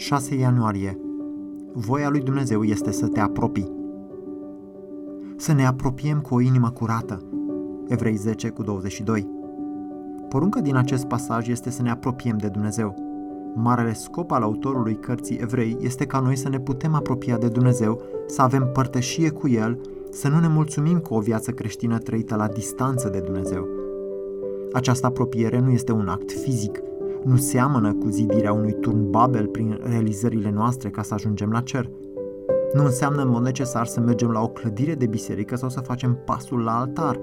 6 ianuarie. Voia lui Dumnezeu este să te apropii. Să ne apropiem cu o inimă curată. Evrei 10 cu 22. Porunca din acest pasaj este să ne apropiem de Dumnezeu. Marele scop al autorului cărții Evrei este ca noi să ne putem apropia de Dumnezeu, să avem părtășie cu El, să nu ne mulțumim cu o viață creștină trăită la distanță de Dumnezeu. Această apropiere nu este un act fizic, nu seamănă cu zidirea unui turn Babel prin realizările noastre ca să ajungem la cer. Nu înseamnă în mod necesar să mergem la o clădire de biserică sau să facem pasul la altar.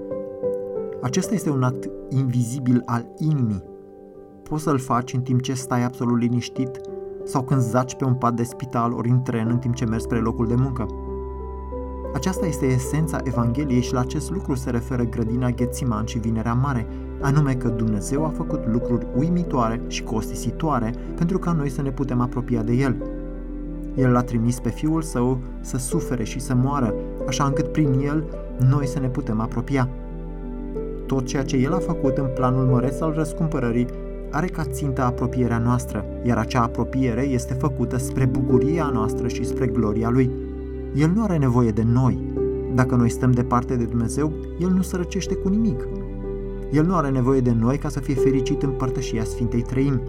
Acesta este un act invizibil al inimii. Poți să-l faci în timp ce stai absolut liniștit sau când zaci pe un pat de spital ori în tren în timp ce mergi spre locul de muncă. Aceasta este esența Evangheliei și la acest lucru se referă grădina Ghețiman și Vinerea Mare, anume că Dumnezeu a făcut lucruri uimitoare și costisitoare pentru ca noi să ne putem apropia de El. El l-a trimis pe Fiul Său să sufere și să moară, așa încât prin El noi să ne putem apropia. Tot ceea ce El a făcut în planul măreț al răscumpărării are ca țintă apropierea noastră, iar acea apropiere este făcută spre bucuria noastră și spre gloria Lui. El nu are nevoie de noi. Dacă noi stăm departe de Dumnezeu, El nu sărăcește cu nimic. El nu are nevoie de noi ca să fie fericit în părtășia Sfintei Trăim.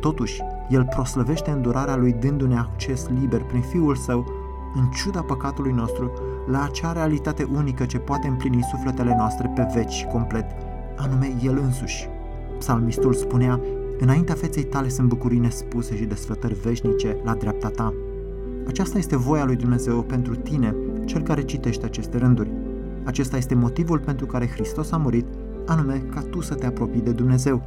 Totuși, El proslăvește îndurarea Lui dându-ne acces liber prin Fiul Său, în ciuda păcatului nostru, la acea realitate unică ce poate împlini sufletele noastre pe veci și complet, anume El însuși. Psalmistul spunea, Înaintea feței tale sunt bucurii nespuse și desfătări veșnice la dreapta ta. Aceasta este voia lui Dumnezeu pentru tine, cel care citește aceste rânduri. Acesta este motivul pentru care Hristos a murit, anume ca tu să te apropii de Dumnezeu.